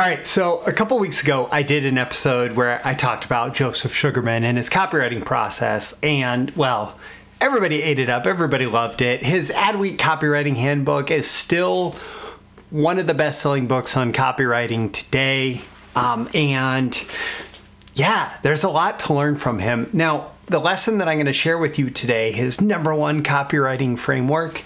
All right, so a couple weeks ago, I did an episode where I talked about Joseph Sugarman and his copywriting process, and well, everybody ate it up. Everybody loved it. His Adweek copywriting handbook is still one of the best selling books on copywriting today. Um, and yeah, there's a lot to learn from him. Now, the lesson that I'm going to share with you today, his number one copywriting framework,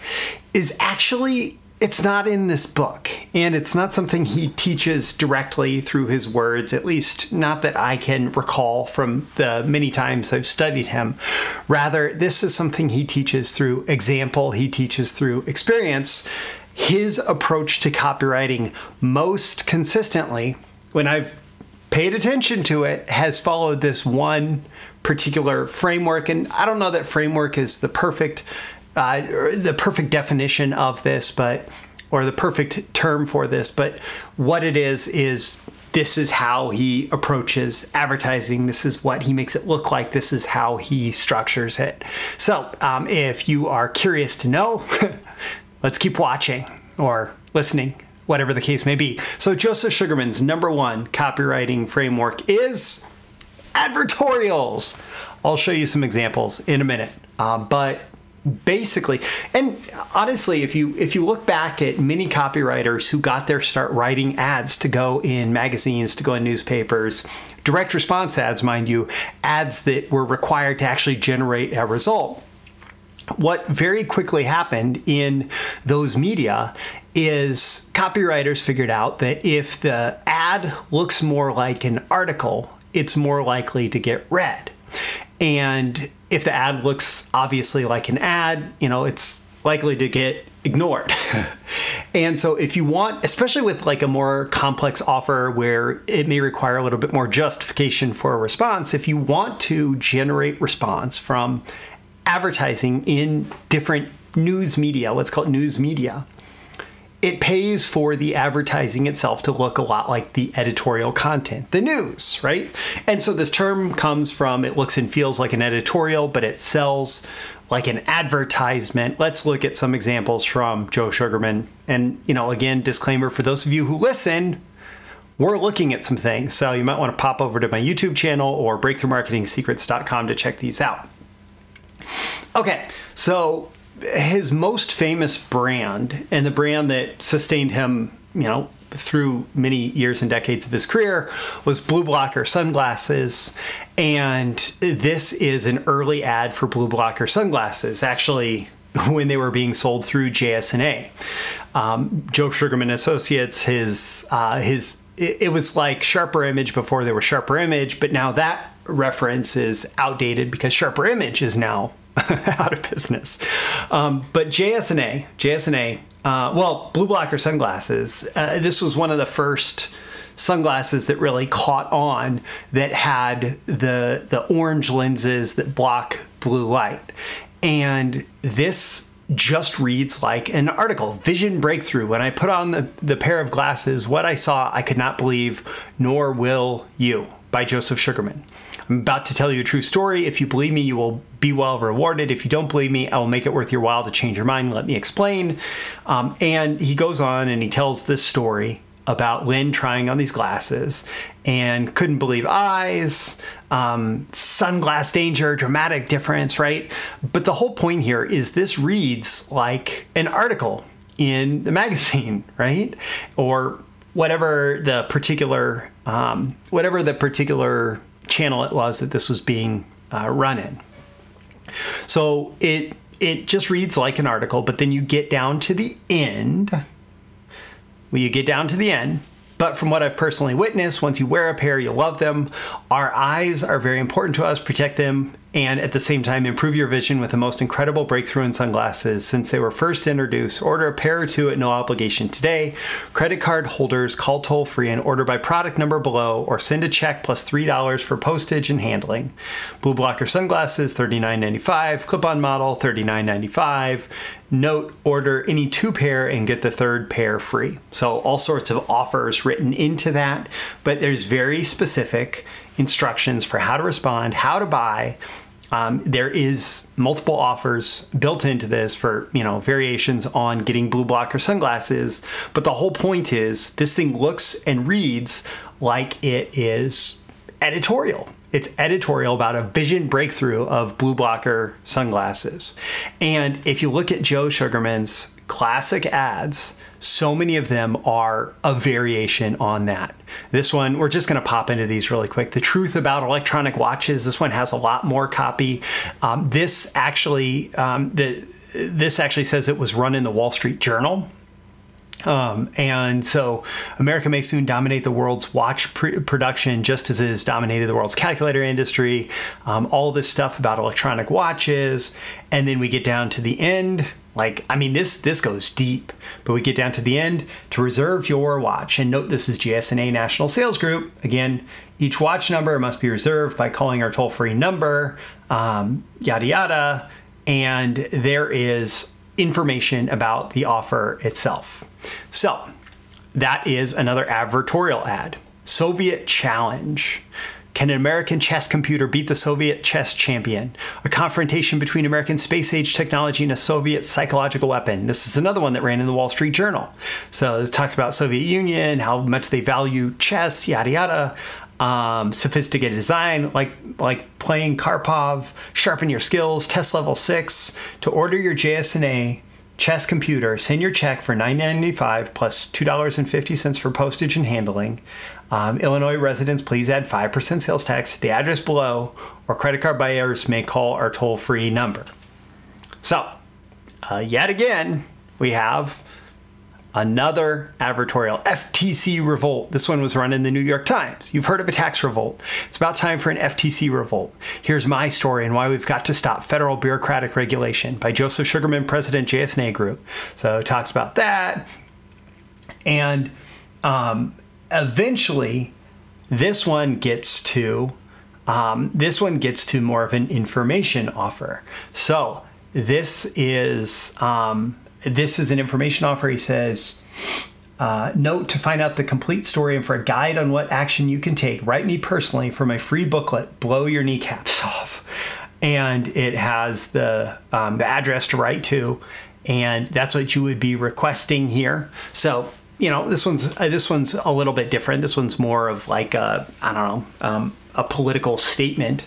is actually it's not in this book, and it's not something he teaches directly through his words, at least not that I can recall from the many times I've studied him. Rather, this is something he teaches through example, he teaches through experience. His approach to copywriting most consistently, when I've paid attention to it, has followed this one particular framework. And I don't know that framework is the perfect uh, the perfect definition of this, but or the perfect term for this, but what it is is this is how he approaches advertising. This is what he makes it look like. This is how he structures it. So, um, if you are curious to know, let's keep watching or listening, whatever the case may be. So, Joseph Sugarman's number one copywriting framework is advertorials. I'll show you some examples in a minute. Um, but basically. And honestly if you if you look back at many copywriters who got their start writing ads to go in magazines to go in newspapers direct response ads mind you ads that were required to actually generate a result. What very quickly happened in those media is copywriters figured out that if the ad looks more like an article it's more likely to get read and if the ad looks obviously like an ad, you know, it's likely to get ignored. and so if you want, especially with like a more complex offer where it may require a little bit more justification for a response, if you want to generate response from advertising in different news media, let's call it news media, it pays for the advertising itself to look a lot like the editorial content, the news, right? And so this term comes from it looks and feels like an editorial, but it sells like an advertisement. Let's look at some examples from Joe Sugarman. And, you know, again, disclaimer for those of you who listen, we're looking at some things. So you might want to pop over to my YouTube channel or breakthroughmarketingsecrets.com to check these out. Okay, so his most famous brand and the brand that sustained him, you know, through many years and decades of his career was BluBlocker sunglasses. And this is an early ad for BluBlocker sunglasses, actually, when they were being sold through JS&A. Um, Joe Sugarman Associates, his, uh, his, it, it was like Sharper Image before they were Sharper Image, but now that reference is outdated because Sharper Image is now out of business. Um, but JS&A, JS&A, uh, well, BluBlocker sunglasses. Uh, this was one of the first sunglasses that really caught on that had the the orange lenses that block blue light, and this just reads like an article vision breakthrough when i put on the, the pair of glasses what i saw i could not believe nor will you by joseph sugarman I'm about to tell you a true story. If you believe me, you will be well rewarded. If you don't believe me, I will make it worth your while to change your mind. Let me explain. Um, and he goes on and he tells this story about Lynn trying on these glasses and couldn't believe eyes, um, sunglass danger, dramatic difference, right? But the whole point here is this reads like an article in the magazine, right? Or whatever the particular um, whatever the particular channel it was that this was being uh, run in. So it it just reads like an article, but then you get down to the end. When you get down to the end, but from what I've personally witnessed, once you wear a pair, you love them. Our eyes are very important to us, protect them, and at the same time improve your vision with the most incredible breakthrough in sunglasses since they were first introduced. Order a pair or two at no obligation today. Credit card holders call toll free and order by product number below or send a check plus $3 for postage and handling. BluBlocker sunglasses $39.95, clip on model $39.95. Note order any two pair and get the third pair free. So, all sorts of offers written into that, but there's very specific instructions for how to respond, how to buy Um, there is multiple offers built into this for you know variations on getting BluBlocker sunglasses, but the whole point is this thing looks and reads like it is editorial. It's editorial about a vision breakthrough of BluBlocker sunglasses. And if you look at Joe Sugarman's classic ads, so many of them are a variation on that. This one, we're just going to pop into these really quick. The truth about electronic watches. This one has a lot more copy. Um, this actually, um, the this actually says it was run in the Wall Street Journal. Um, and so America may soon dominate the world's watch pr- production just as it has dominated the world's calculator industry. Um, all this stuff about electronic watches. And then we get down to the end. Like, I mean, this this goes deep, but we get down to the end to reserve your watch. And note this is JS&A National Sales Group. Again, each watch number must be reserved by calling our toll free number, um, yada yada. And there is information about the offer itself. So that is another advertorial ad. Soviet Challenge. Can an American chess computer beat the Soviet chess champion? A confrontation between American space age technology and a Soviet psychological weapon. This is another one that ran in the Wall Street Journal. So this talks about Soviet Union, how much they value chess, yada yada. Um, sophisticated design, like like playing Karpov, sharpen your skills, test level six. To order your JS&A Chess Computer, send your check for $9.95 plus $2.50 for postage and handling. Um, Illinois residents, please add 5% sales tax to the address below, or credit card buyers may call our toll free number. So, uh, yet again, we have another advertorial FTC revolt. This one was run in the New York Times. You've heard of a tax revolt. It's about time for an FTC revolt. Here's my story and why we've got to stop federal bureaucratic regulation by Joseph Sugarman, President JS&A Group. So it talks about that. And um, eventually, this one gets to um, this one gets to more of an information offer. So this is um, this is an information offer. He says, uh, note to find out the complete story and for a guide on what action you can take, write me personally for my free booklet, Blow Your Kneecaps Off. And it has the, um, the address to write to, and that's what you would be requesting here. So, you know, this one's uh, this one's a little bit different. This one's more of like a I don't know um, a political statement,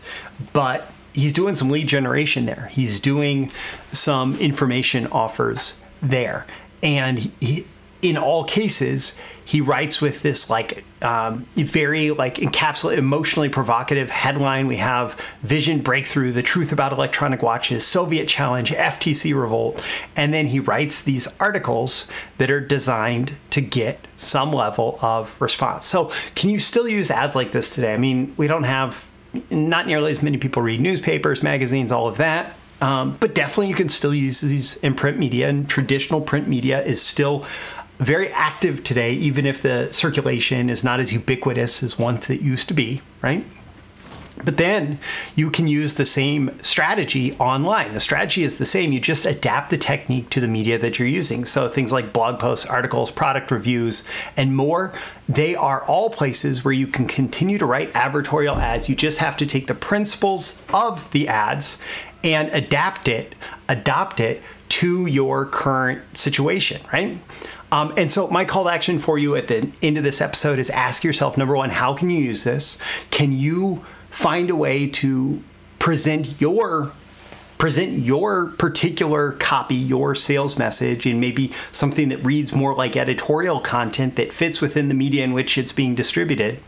but he's doing some lead generation there. He's doing some information offers there. And he, in all cases, he writes with this like um, very like encapsulated, emotionally provocative headline. We have Vision Breakthrough: The Truth About Electronic Watches, Soviet Challenge, FTC Revolt, and then he writes these articles that are designed to get some level of response. So, can you still use ads like this today? I mean, we don't have not nearly as many people read newspapers, magazines, all of that. Um, but definitely, you can still use these in print media, and traditional print media is still very active today, even if the circulation is not as ubiquitous as once it used to be, right? But then you can use the same strategy online. The strategy is the same. You just adapt the technique to the media that you're using. So things like blog posts, articles, product reviews, and more, they are all places where you can continue to write advertorial ads. You just have to take the principles of the ads and adapt it, adopt it to your current situation, right? Um, and so, my call to action for you at the end of this episode is ask yourself number one, how can you use this? Can you find a way to present your present your particular copy, your sales message, and maybe something that reads more like editorial content that fits within the media in which it's being distributed,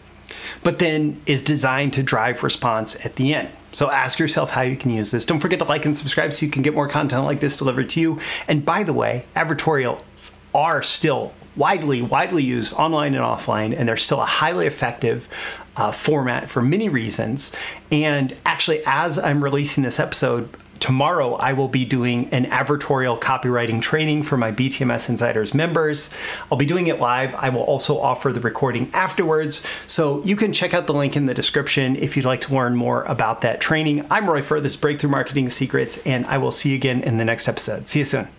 but then is designed to drive response at the end. So ask yourself how you can use this. Don't forget to like and subscribe so you can get more content like this delivered to you. And by the way, advertorials are still widely, widely used online and offline, and they're still a highly effective uh, format for many reasons. And actually, as I'm releasing this episode, tomorrow I will be doing an advertorial copywriting training for my BTMS Insiders members. I'll be doing it live. I will also offer the recording afterwards. So you can check out the link in the description if you'd like to learn more about that training. I'm Roy Furr, this Breakthrough Marketing Secrets, and I will see you again in the next episode. See you soon.